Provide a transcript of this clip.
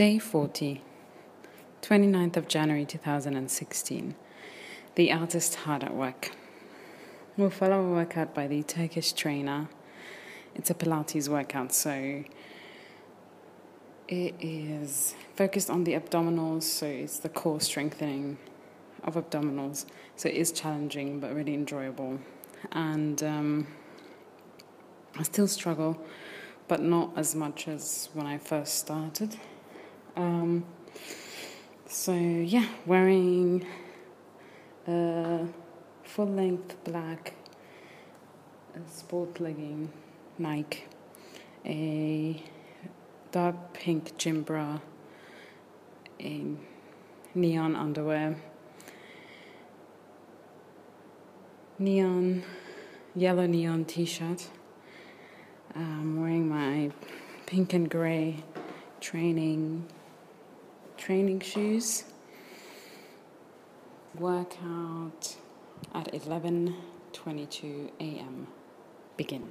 Day 40, 29th of January 2016. The artist hard at work. We'll follow a workout by the Turkish trainer. It's a Pilates workout, so it is focused on the abdominals, so it's the core strengthening of abdominals. So it is challenging but really enjoyable. And um, I still struggle, but not as much as when I first started. Um, so yeah, wearing a full length black sport legging Nike, a dark pink gym bra, a neon underwear, neon yellow neon t-shirt. I'm wearing my pink and gray training training shoes. Workout at 11:22 a.m. Begin.